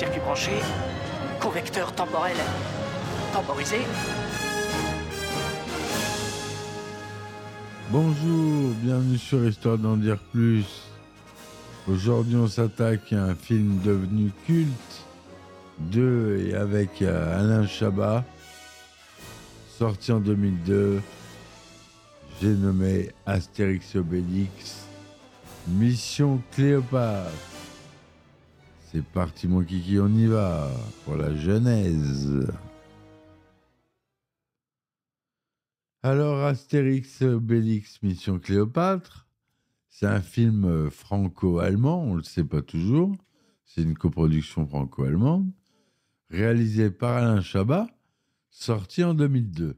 circuit branché, convecteur temporel temporisé. Bonjour, bienvenue sur Histoire d'en dire plus. Aujourd'hui, on s'attaque à un film devenu culte de et avec euh, Alain Chabat, sorti en 2002. J'ai nommé Astérix Obélix, Mission Cléopâtre. C'est parti, mon kiki, on y va pour la genèse. Alors, Astérix et Obélix, Mission Cléopâtre, c'est un film franco-allemand, on ne le sait pas toujours. C'est une coproduction franco-allemande, réalisée par Alain Chabat, sorti en 2002.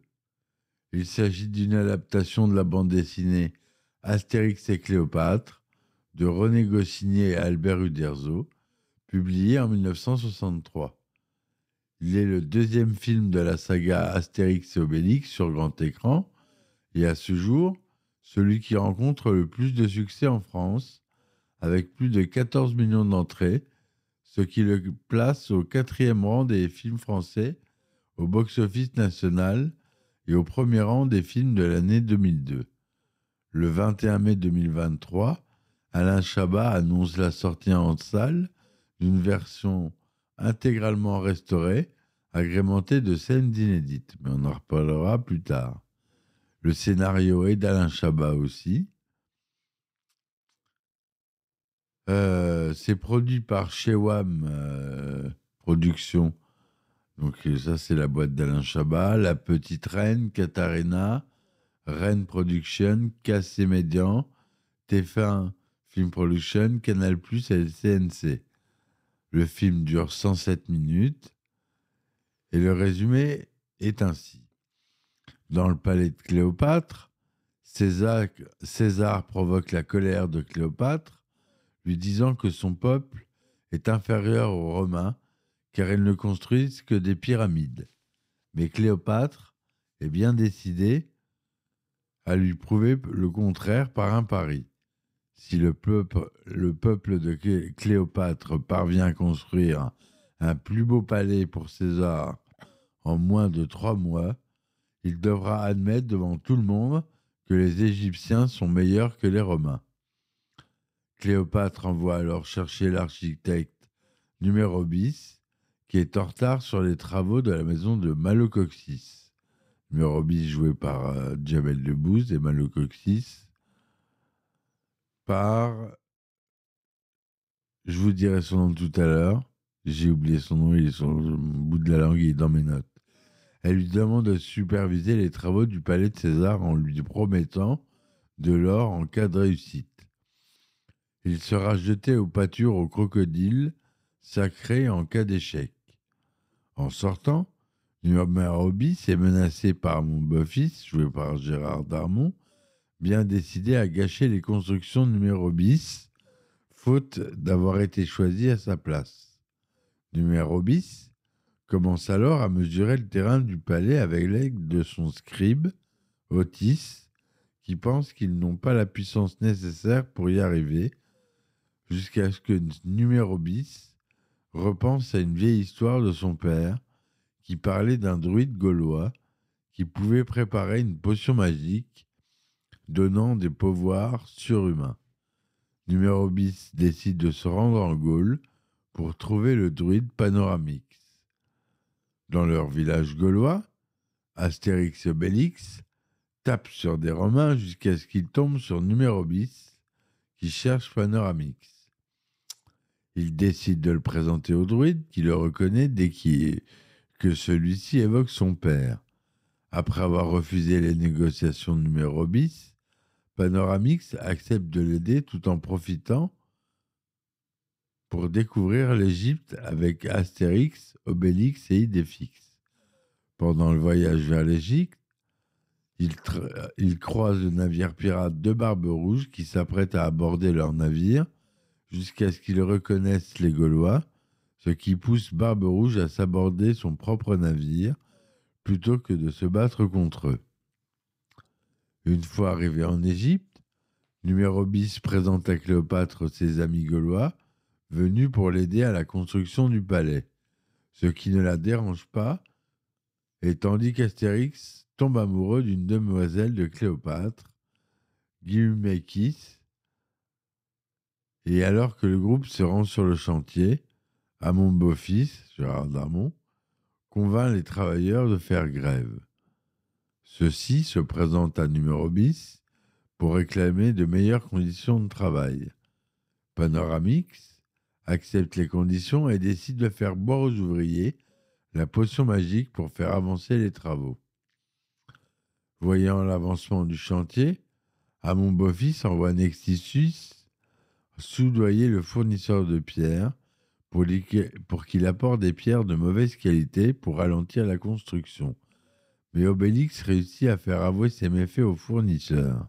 Il s'agit d'une adaptation de la bande dessinée Astérix et Cléopâtre de René Goscinny et Albert Uderzo, publié en 1963. Il est le deuxième film de la saga Astérix et Obélix sur grand écran et à ce jour, celui qui rencontre le plus de succès en France, avec plus de 14 millions d'entrées, ce qui le place au quatrième rang des films français au box-office national et au premier rang des films de l'année 2002. Le 21 mai 2023, Alain Chabat annonce la sortie en salle d'une version intégralement restaurée, agrémentée de scènes inédites, mais on en reparlera plus tard. Le scénario est d'Alain Chabat aussi. Euh, c'est produit par Shewam euh, Productions. Donc euh, ça, c'est la boîte d'Alain Chabat. La Petite Reine, Katarina, Reine Production, Cassé Médian, TF1 Film Production, Canal+, et CNC. Le film dure 107 minutes et le résumé est ainsi. Dans le palais de Cléopâtre, César, provoque la colère de Cléopâtre, lui disant que son peuple est inférieur aux Romains car ils ne construisent que des pyramides. Mais Cléopâtre est bien décidée à lui prouver le contraire par un pari. Si le peuple, le peuple de Clé- Cléopâtre parvient à construire un plus beau palais pour César en moins de trois mois, il devra admettre devant tout le monde que les Égyptiens sont meilleurs que les Romains. Cléopâtre envoie alors chercher l'architecte numéro bis, qui est en retard sur les travaux de la maison de Malocoxis. Numéro bis joué par euh, Jamel et Malocoxis par... Je vous dirai son nom tout à l'heure. J'ai oublié son nom, il est sur le bout de la langue, il est dans mes notes. Elle lui demande de superviser les travaux du palais de César en lui promettant de l'or en cas de réussite. Il sera jeté au pâture au crocodile, sacré en cas d'échec. En sortant, numéro bis est menacé par mon beau-fils, joué par Gérard Darmon, bien décidé à gâcher les constructions numéro bis, faute d'avoir été choisi à sa place. Numéro bis commence alors à mesurer le terrain du palais avec l'aide de son scribe, Otis, qui pense qu'ils n'ont pas la puissance nécessaire pour y arriver, jusqu'à ce que numéro bis repense à une vieille histoire de son père qui parlait d'un druide gaulois qui pouvait préparer une potion magique donnant des pouvoirs surhumains. Numéro bis décide de se rendre en Gaule pour trouver le druide Panoramix. Dans leur village gaulois, Astérix et Obélix tapent sur des Romains jusqu'à ce qu'ils tombent sur numéro bis qui cherche Panoramix. Il décide de le présenter au druide qui le reconnaît dès que celui-ci évoque son père. Après avoir refusé les négociations de numéro bis, Panoramix accepte de l'aider tout en profitant pour découvrir l'Égypte avec Astérix, Obélix et Idéfix. Pendant le voyage vers l'Égypte, ils, tra- ils croisent le navire pirate de Barbe Rouge qui s'apprête à aborder leur navire jusqu'à ce qu'ils reconnaissent les Gaulois, ce qui pousse Barbe Rouge à s'aborder son propre navire plutôt que de se battre contre eux. Une fois arrivé en Égypte, numéro bis présente à Cléopâtre ses amis gaulois venus pour l'aider à la construction du palais, ce qui ne la dérange pas, et tandis qu'Astérix tombe amoureux d'une demoiselle de Cléopâtre, Guilmekis, et alors que le groupe se rend sur le chantier, à mon beau-fils, Gérard Darmon, convainc les travailleurs de faire grève. Ceux-ci se présentent à numéro bis pour réclamer de meilleures conditions de travail. Panoramix accepte les conditions et décide de faire boire aux ouvriers la potion magique pour faire avancer les travaux. Voyant l'avancement du chantier, Amon Beau-Fils envoie Nextisus soudoyer le fournisseur de pierres pour qu'il apporte des pierres de mauvaise qualité pour ralentir la construction. Mais Obélix réussit à faire avouer ses méfaits au fournisseur.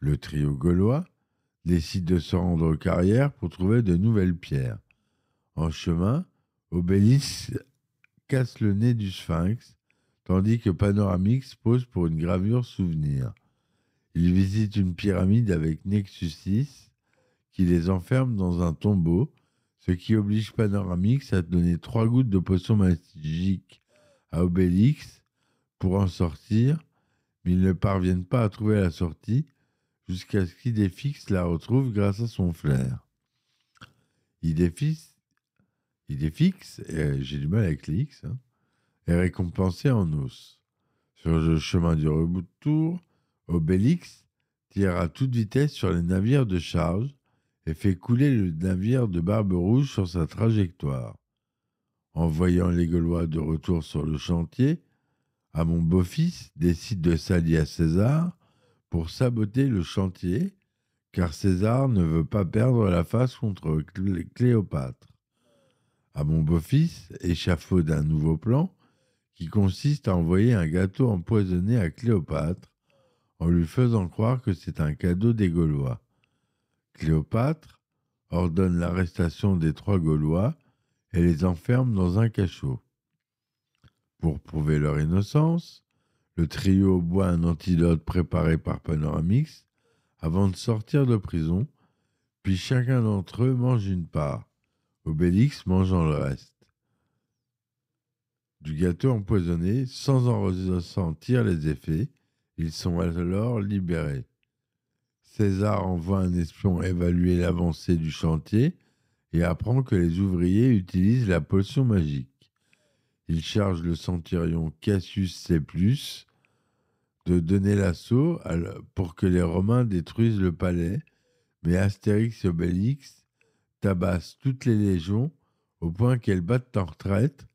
Le trio gaulois décide de se rendre aux carrières pour trouver de nouvelles pierres. En chemin, Obélix casse le nez du sphinx, tandis que Panoramix pose pour une gravure souvenir. Il visite une pyramide avec Nexus 6 qui les enferme dans un tombeau, ce qui oblige Panoramix à donner trois gouttes de potion magique à Obélix pour en sortir, mais ils ne parviennent pas à trouver la sortie jusqu'à ce qu'Idéfix la retrouve grâce à son flair. Idéfix, euh, j'ai du mal avec les X, hein, est récompensé en os. Sur le chemin du retour, Obélix tire à toute vitesse sur les navires de charge et fait couler le navire de Barbe Rouge sur sa trajectoire. En voyant les Gaulois de retour sur le chantier, à mon beau-fils décide de s'allier à César pour saboter le chantier, car César ne veut pas perdre la face contre Clé- Cléopâtre. À mon beau-fils échafaude un nouveau plan qui consiste à envoyer un gâteau empoisonné à Cléopâtre en lui faisant croire que c'est un cadeau des Gaulois. Cléopâtre ordonne l'arrestation des trois Gaulois et les enferme dans un cachot. Pour prouver leur innocence, le trio boit un antidote préparé par Panoramix avant de sortir de prison, puis chacun d'entre eux mange une part, Obélix mangeant le reste. Du gâteau empoisonné, sans en ressentir les effets, ils sont alors libérés. César envoie un espion évaluer l'avancée du chantier et apprend que les ouvriers utilisent la potion magique. Il charge le centurion Cassius C+, de donner l'assaut pour que les Romains détruisent le palais, mais Astérix Obélix tabassent toutes les légions au point qu'elles battent en retraite,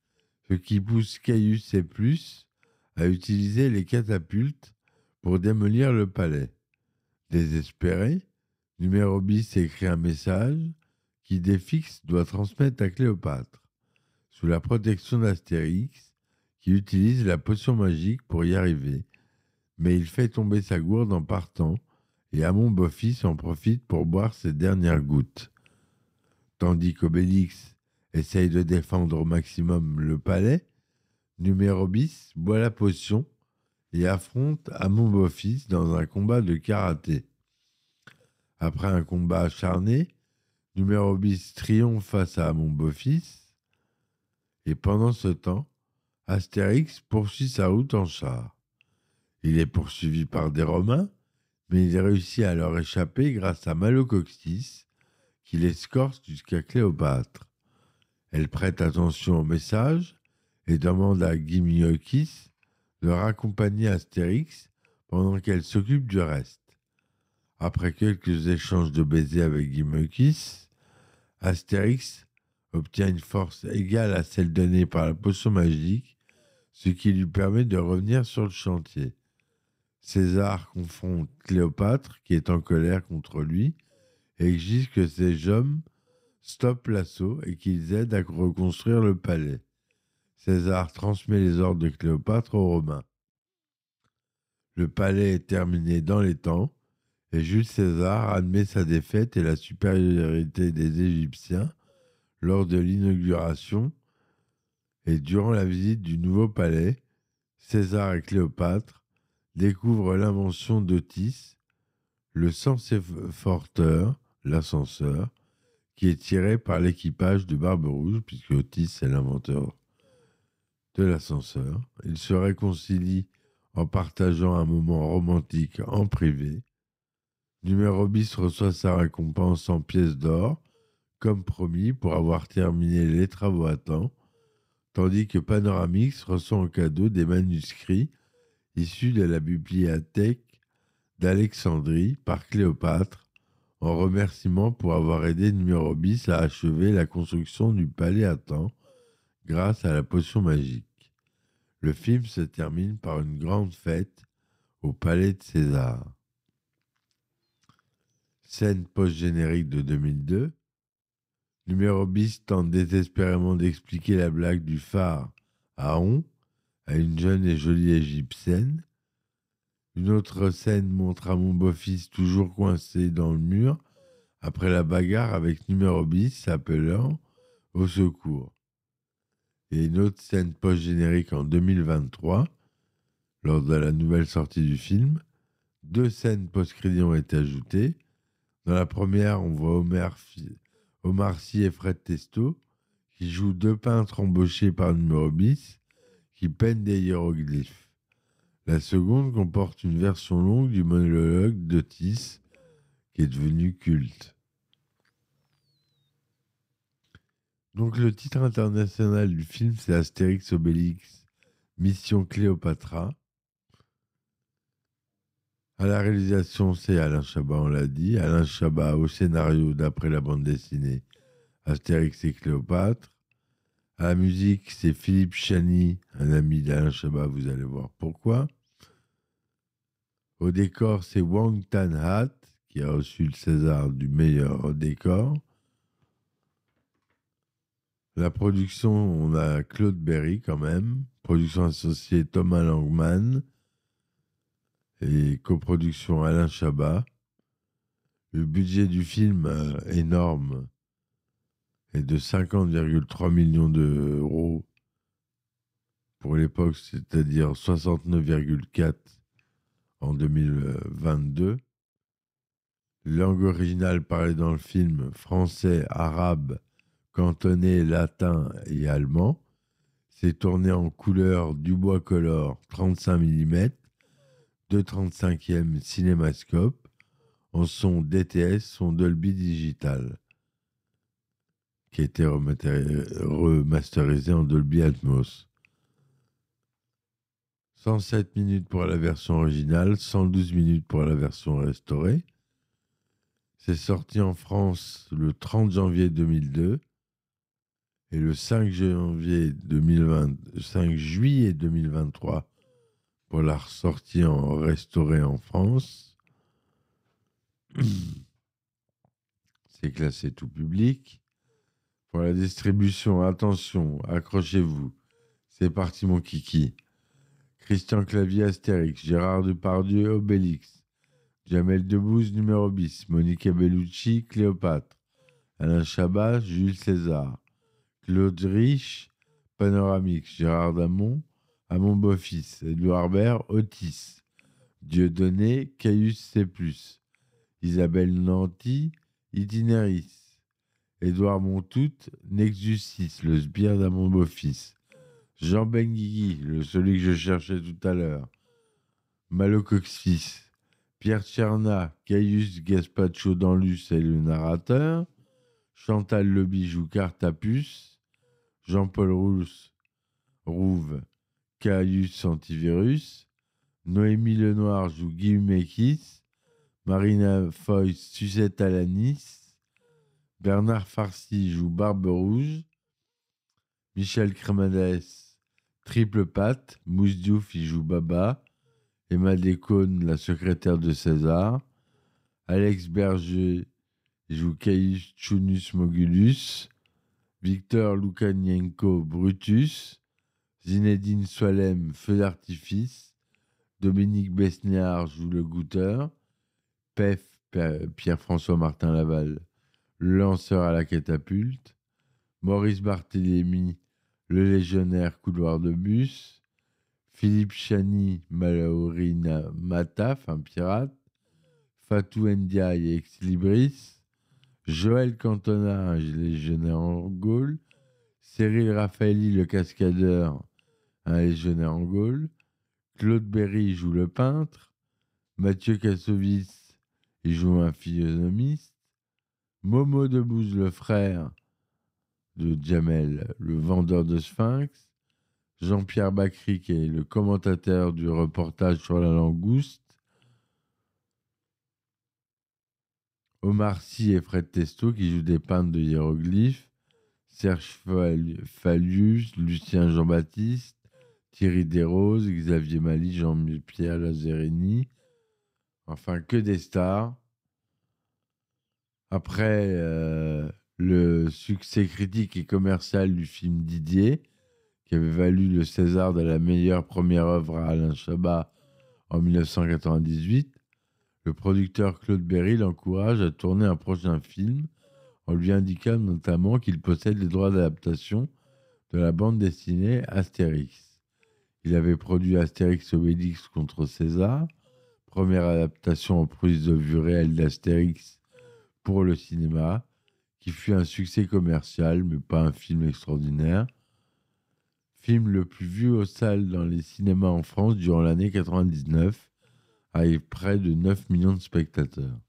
ce qui pousse Caius et plus à utiliser les catapultes pour démolir le palais. Désespéré, numéro bis écrit un message qui Défix doit transmettre à Cléopâtre, sous la protection d'Astérix, qui utilise la potion magique pour y arriver, mais il fait tomber sa gourde en partant, et Amon Beau-Fils en profite pour boire ses dernières gouttes. Tandis qu'Obélix essaye de défendre au maximum le palais, numéro bis boit la potion et affronte Amon dans un combat de karaté. Après un combat acharné, numéro bis triomphe face à Amon Beau-Fils, et pendant ce temps, Astérix poursuit sa route en char. Il est poursuivi par des Romains, mais il réussit à leur échapper grâce à Malocoxtis, qui l'escorte jusqu'à Cléopâtre. Elle prête attention au message et demande à Gimiokis de raccompagner Astérix pendant qu'elle s'occupe du reste. Après quelques échanges de baisers avec Gimiokis, Astérix obtient une force égale à celle donnée par la potion magique, ce qui lui permet de revenir sur le chantier. César confronte Cléopâtre, qui est en colère contre lui, et exige que ses hommes stoppent l'assaut et qu'ils aident à reconstruire le palais. César transmet les ordres de Cléopâtre aux Romains. Le palais est terminé dans les temps et Jules César admet sa défaite et la supériorité des Égyptiens lors de l'inauguration et durant la visite du nouveau palais, César et Cléopâtre découvrent l'invention d'Otis, le forteur, l'ascenseur, qui est tiré par l'équipage de Barbe Rouge, puisque Otis est l'inventeur de l'ascenseur. Ils se réconcilient en partageant un moment romantique en privé. Numéro bis reçoit sa récompense en pièces d'or, promis, pour avoir terminé les travaux à temps, tandis que Panoramix reçoit en cadeau des manuscrits issus de la bibliothèque d'Alexandrie par Cléopâtre, en remerciement pour avoir aidé numéro bis à achever la construction du palais à temps grâce à la potion magique. Le film se termine par une grande fête au palais de César. Scène post-générique de 2002. Numéro bis tente désespérément d'expliquer la blague du phare à On à une jeune et jolie égyptienne. Une autre scène montre à mon beau-fils toujours coincé dans le mur après la bagarre avec numéro bis appelant au secours. Et une autre scène post-générique en 2023, lors de la nouvelle sortie du film. Deux scènes post-crédit ont été ajoutées. Dans la première, on voit Omar, Omar Sy et Fred Testo qui jouent deux peintres embauchés par numéro bis qui peignent des hiéroglyphes. La seconde comporte une version longue du monologue d'Otis qui est devenu culte. Donc le titre international du film c'est Astérix Obélix Mission Cléopatra. À la réalisation, c'est Alain Chabat, on l'a dit. Alain Chabat au scénario d'après la bande dessinée Astérix et Cléopâtre. À la musique, c'est Philippe Chani, un ami d'Alain Chabat, vous allez voir pourquoi. Au décor, c'est Wang Tan Hat, qui a reçu le César du meilleur décor. La production, on a Claude Berry quand même. Production associée Thomas Langman et coproduction Alain Chabat. Le budget du film euh, énorme est de 50,3 millions d'euros pour l'époque, c'est-à-dire 69,4 en 2022. Langue originale parlée dans le film français, arabe, cantonais, latin et allemand. C'est tourné en couleur Dubois Color 35 mm 235e cinémascope en son DTS, son Dolby Digital, qui a été remasterisé en Dolby Atmos. 107 minutes pour la version originale, 112 minutes pour la version restaurée. C'est sorti en France le 30 janvier 2002 et le 5 janvier 2020, 5 juillet 2023 pour la en restauré en France. C'est classé tout public. Pour la distribution, attention, accrochez-vous. C'est parti mon kiki. Christian Clavier Astérix, Gérard Depardieu Obélix, Jamel Debbouze numéro bis, Monique Bellucci Cléopâtre, Alain Chabat Jules César, Claude Rich Panoramix, Gérard Damon à mon beau-fils, Edouard Bert, Otis, Dieudonné, Caius C+, Isabelle Nanty, Itinéris, Édouard Montout, Nexus 6, le sbire d'un mon beau-fils, Jean Benguigui, le celui que je cherchais tout à l'heure, Malocoxis, Pierre Tcherna, Caius Gaspacho Danlus et le narrateur, Chantal Le Bijou Cartapus, Jean-Paul Rousse, Rouve, Caius Antivirus, Noémie Lenoir joue Guillaume Marina Foy Suzette Alanis, Bernard Farcy joue Barbe Rouge, Michel Cremades Triple Pat, Mousse joue Baba, Emma Descaunes, la secrétaire de César, Alex Berger joue Caius Chunus Mogulus, Victor Lukanienko Brutus, Zinedine Soilem Feu d'artifice, Dominique Besniard joue le goûteur, Pef Pierre-François Martin Laval, le lanceur à la catapulte, Maurice Barthélémy, le légionnaire couloir de bus, Philippe Chani, Malaurina Mataf, un pirate, Fatou Ndiaye, ex-libris, Joël Cantona, un légionnaire en Gaule, Cyril Raffaelli, le cascadeur, un légionnaire en Gaule, Claude Berry joue le peintre, Mathieu Kassovitz joue un physionomiste, Momo Debouze, le frère de Jamel, le vendeur de Sphinx, Jean-Pierre Bacry, qui est le commentateur du reportage sur la langouste, Omar Sy et Fred Testo, qui jouent des peintres de hiéroglyphes, Serge Fallius, Lucien Jean-Baptiste, Thierry Desroses, Xavier Mali, Jean-Pierre Lazzarini, enfin que des stars. Après euh, le succès critique et commercial du film Didier, qui avait valu le César de la meilleure première œuvre à Alain Chabat en 1998, le producteur Claude Berry l'encourage à tourner un prochain film en lui indiquant notamment qu'il possède les droits d'adaptation de la bande dessinée Astérix. Il avait produit Astérix Obélix contre César, première adaptation en prise de vue réelle d'Astérix pour le cinéma, qui fut un succès commercial, mais pas un film extraordinaire. Film le plus vu aux salles dans les cinémas en France durant l'année 99, avec près de 9 millions de spectateurs.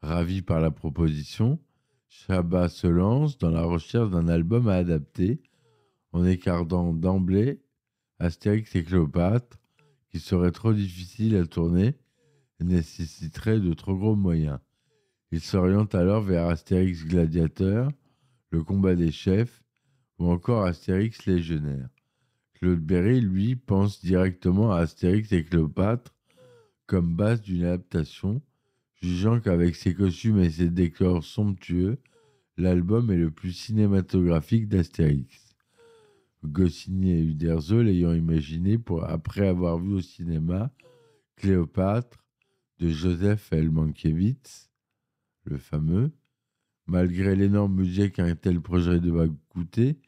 Ravi par la proposition, Chabat se lance dans la recherche d'un album à adapter, en écartant d'emblée Astérix et Cléopâtre, qui serait trop difficile à tourner et nécessiterait de trop gros moyens. Il s'oriente alors vers Astérix Gladiateur, le combat des chefs, ou encore Astérix Légionnaire. Claude Berry, lui, pense directement à Astérix et Cléopâtre comme base d'une adaptation, jugeant qu'avec ses costumes et ses décors somptueux, l'album est le plus cinématographique d'Astérix. Goscinny et Uderzo l'ayant imaginé pour, après avoir vu au cinéma Cléopâtre de Joseph L. Mankiewicz, le fameux. Malgré l'énorme budget qu'un tel projet devait coûter,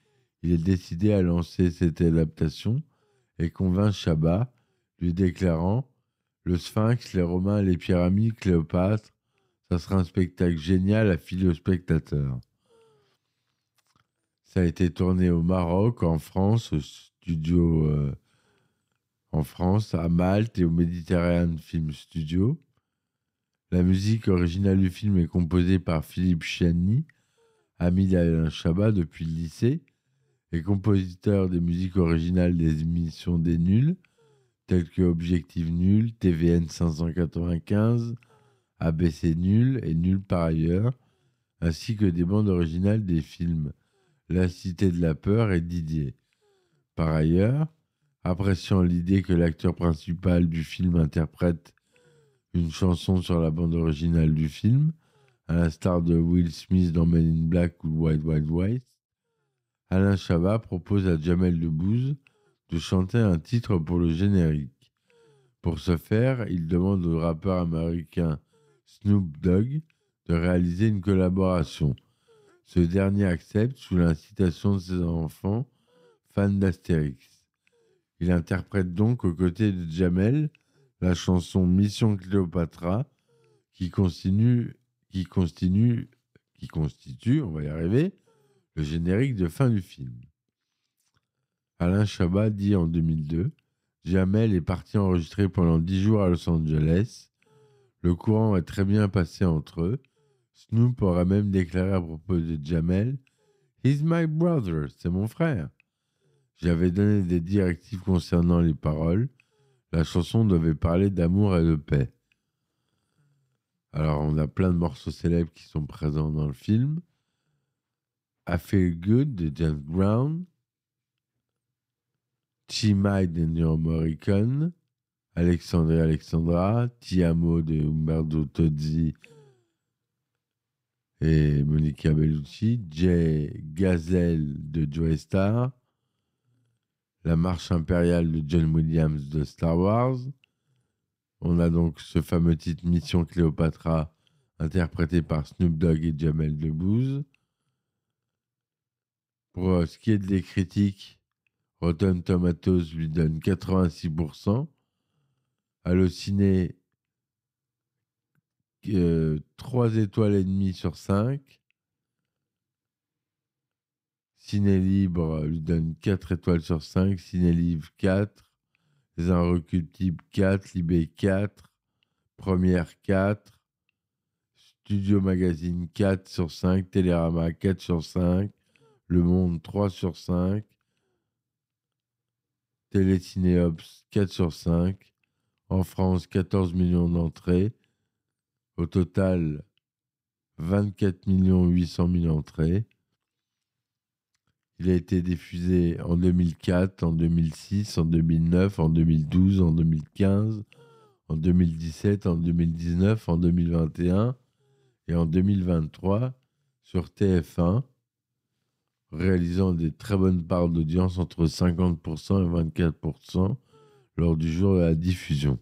il est décidé à lancer cette adaptation et convainc Chabat, lui déclarant Le Sphinx, les Romains, les pyramides, Cléopâtre, ça sera un spectacle génial à filer aux spectateurs. Ça a été tourné au Maroc, en France, au studio euh, en France, à Malte et au Mediterranean Film Studio. La musique originale du film est composée par Philippe Chiani, ami d'Alain Chabat depuis le lycée, et compositeur des musiques originales des émissions des nuls, telles que Objectif Nul, TVN 595, ABC Nul et Nul par ailleurs, ainsi que des bandes originales des films La Cité de la Peur et Didier. Par ailleurs, appréciant l'idée que l'acteur principal du film interprète une chanson sur la bande originale du film, à l'instar de Will Smith dans Men in Black ou White White White, Alain Chabat propose à Jamel Debbouze de chanter un titre pour le générique. Pour ce faire, il demande au rappeur américain Snoop Dogg de réaliser une collaboration. Ce dernier accepte sous l'incitation de ses enfants, fans d'Astérix. Il interprète donc aux côtés de Jamel la chanson Mission Cléopatra qui continue, qui continue, qui constitue, on va y arriver, le générique de fin du film. Alain Chabat dit en 2002 Jamel est parti enregistrer pendant dix jours à Los Angeles. Le courant est très bien passé entre eux. Snoop aurait même déclaré à propos de Jamel He's my brother, c'est mon frère. J'avais donné des directives concernant les paroles. La chanson devait parler d'amour et de paix. Alors, on a plein de morceaux célèbres qui sont présents dans le film. I Feel Good de James Brown, She Might d'Ennio Morricone, Alexandre et Alexandra, Ti Amo de Umberto Tozzi et Monica Bellucci, Jay Gazelle de Joe Star, La Marche impériale de John Williams de Star Wars. On a donc ce fameux titre Mission Cléopatra, interprété par Snoop Dogg et Jamel Debbouze. Pour euh, ce qui est des critiques, Rotten Tomatoes lui donne 86%. Allociné, euh, 3 étoiles et demie sur 5. Ciné Libre lui donne 4 étoiles sur 5. Ciné Livre 4. Les Inrecuptibles 4. Libé 4. Première 4. Studio Magazine 4 sur 5. Télérama 4 sur 5. Le Monde 3 sur 5. Télécinéops 4 sur 5. En France, 14 millions d'entrées. Au total, 24 800 000 entrées. Il a été diffusé en 2004, en 2006, en 2009, en 2012, en 2015, en 2017, en 2019, en 2021 et en 2023 sur TF1, réalisant des très bonnes parts d'audience entre 50% et 24% lors du jour de la diffusion.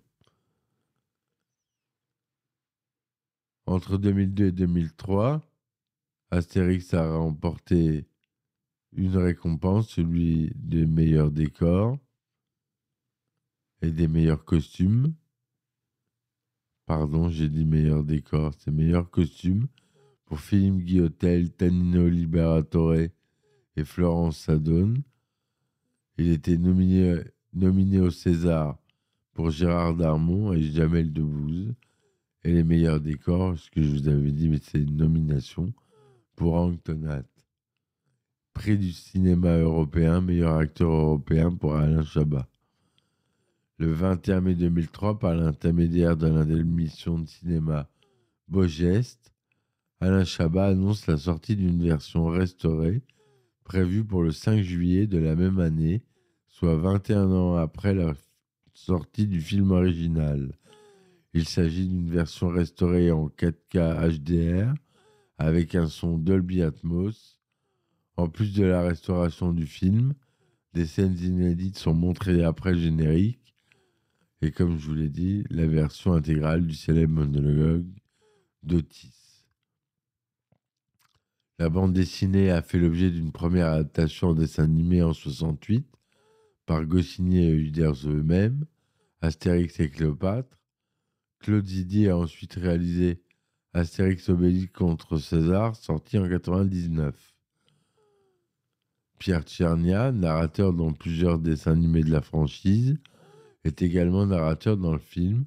Entre 2002 et 2003, Astérix a remporté une récompense, celui des meilleurs décors et des meilleurs costumes. Pardon, j'ai dit meilleurs décors, c'est meilleurs costumes pour Philippe Guillotel, Tanino Liberatore et Florence Sadone. Il était nominé, nominé au César pour Gérard Darmon et Jamel Debbouze. Et les meilleurs décors, ce que je vous avais dit, mais c'est une nomination pour Hank Tonat. Prix du cinéma européen, meilleur acteur européen pour Alain Chabat. Le 21 mai 2003, par l'intermédiaire de l'émission de cinéma Beau Alain Chabat annonce la sortie d'une version restaurée prévue pour le 5 juillet de la même année, soit 21 ans après la sortie du film original. Il s'agit d'une version restaurée en 4K HDR avec un son Dolby Atmos. En plus de la restauration du film, des scènes inédites sont montrées après le générique. Et comme je vous l'ai dit, la version intégrale du célèbre monologue d'Otis. La bande dessinée a fait l'objet d'une première adaptation en dessin animé en 68 par Goscinny et Uderzo eux-mêmes, Astérix et Cléopâtre. Claude Zidi a ensuite réalisé Astérix Obélix contre César, sorti en 99. Pierre Tchernia, narrateur dans plusieurs dessins animés de la franchise, est également narrateur dans le film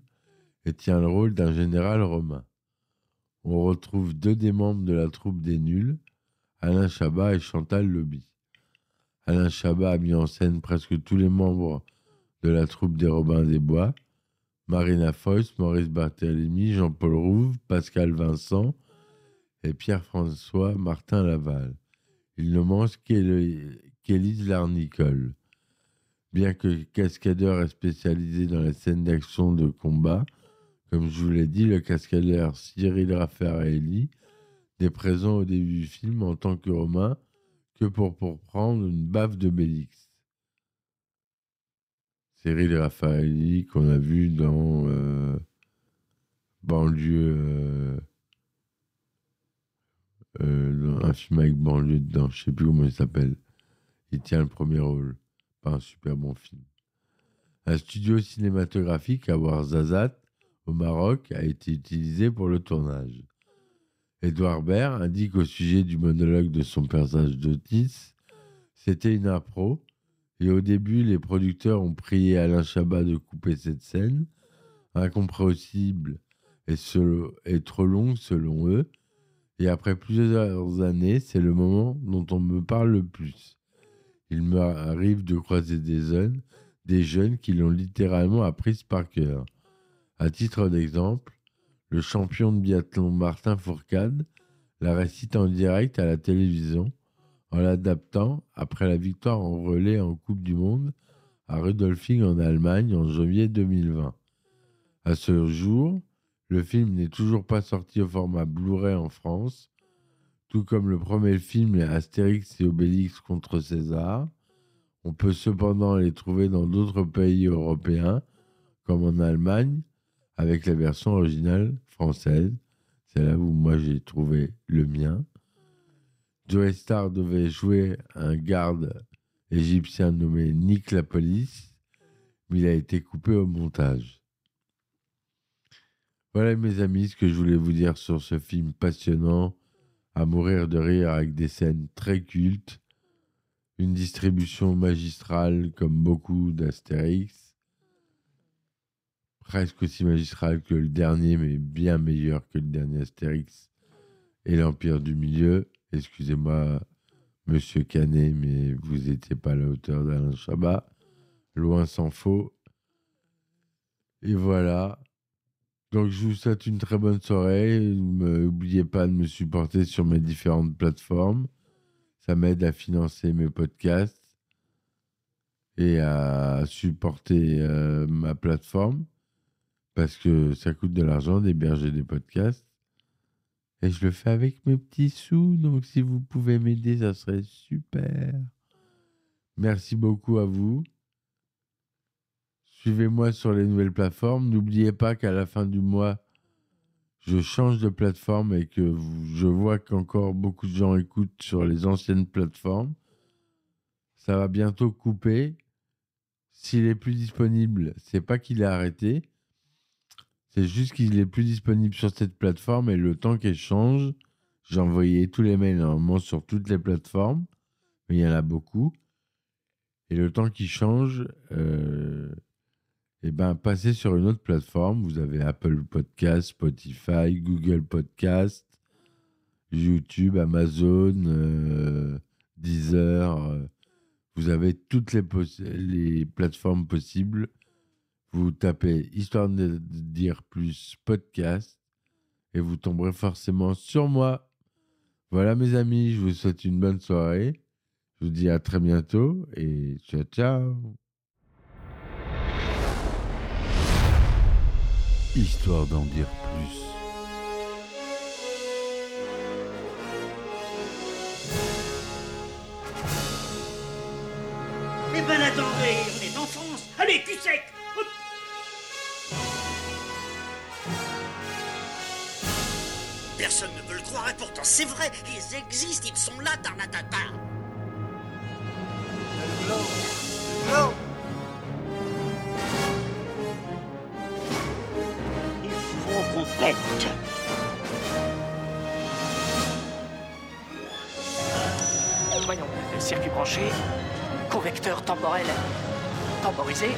et tient le rôle d'un général romain. On retrouve deux des membres de la troupe des nuls, Alain Chabat et Chantal Lobby. Alain Chabat a mis en scène presque tous les membres de la troupe des Robins des Bois, Marina Foïs, Maurice Barthélemy, Jean-Paul Rouve, Pascal Vincent et Pierre-François Martin Laval. Il ne manque qu'Élise Larnicole. Bien que cascadeur est spécialisé dans les scènes d'action de combat, comme je vous l'ai dit, le cascadeur Cyril Raffaelli n'est présent au début du film en tant que Romain que pour, pour prendre une baffe de Bélix. Cyril Raffaelli qu'on a vu dans euh, Banlieue. Euh, euh, un film avec banlieue dedans, je sais plus comment il s'appelle. Il tient le premier rôle. Pas un super bon film. Un studio cinématographique à Ouarzazate, au Maroc, a été utilisé pour le tournage. Edouard Baird indique au sujet du monologue de son personnage d'Otis c'était une impro, et au début, les producteurs ont prié Alain Chabat de couper cette scène, incompréhensible et, trop longue selon eux. Et après plusieurs années, c'est le moment dont on me parle le plus. Il m'arrive de croiser des jeunes, des jeunes qui l'ont littéralement apprise par cœur. À titre d'exemple, le champion de biathlon Martin Fourcade la récite en direct à la télévision en l'adaptant après la victoire en relais en Coupe du Monde à Rudolfing en Allemagne en janvier 2020. À ce jour, le film n'est toujours pas sorti au format Blu-ray en France, tout comme le premier film Astérix et Obélix contre César. On peut cependant les trouver dans d'autres pays européens, comme en Allemagne, avec la version originale française. C'est là où moi j'ai trouvé le mien. Joe Star devait jouer un garde égyptien nommé Nick la Police, mais il a été coupé au montage. Voilà mes amis ce que je voulais vous dire sur ce film passionnant, à mourir de rire avec des scènes très cultes, une distribution magistrale comme beaucoup d'Astérix, presque aussi magistrale que le dernier, mais bien meilleur que le dernier Astérix et l'Empire du Milieu. Excusez-moi, monsieur Canet, mais vous n'étiez pas à la hauteur d'Alain Chabat. Loin s'en faut. Et voilà. Donc, je vous souhaite une très bonne soirée. N'oubliez pas de me supporter sur mes différentes plateformes. Ça m'aide à financer mes podcasts et à supporter euh, ma plateforme parce que ça coûte de l'argent d'héberger des podcasts. Et je le fais avec mes petits sous. Donc, si vous pouvez m'aider, ça serait super. Merci beaucoup à vous. Suivez-moi sur les nouvelles plateformes. N'oubliez pas qu'à la fin du mois, je change de plateforme et que je vois qu'encore beaucoup de gens écoutent sur les anciennes plateformes. Ça va bientôt couper. S'il est plus disponible, c'est pas qu'il est arrêté. C'est juste qu'il est plus disponible sur cette plateforme et le temps qu'elle change, j'ai envoyé tous les mails normalement sur toutes les plateformes, mais il y en a beaucoup. Et le temps qui change, euh, eh ben, passez sur une autre plateforme. Vous avez Apple Podcast, Spotify, Google Podcast, YouTube, Amazon, euh, Deezer. Euh, vous avez toutes les, les, plateformes possibles. Vous tapez Histoire de dire plus podcast et vous tomberez forcément sur moi. Voilà mes amis, je vous souhaite une bonne soirée. Je vous dis à très bientôt et ciao ciao. histoire d'en dire plus. Pourtant c'est vrai, ils existent, ils sont là, Tarnatata Voyons, circuit branché, convecteur temporel temporisé,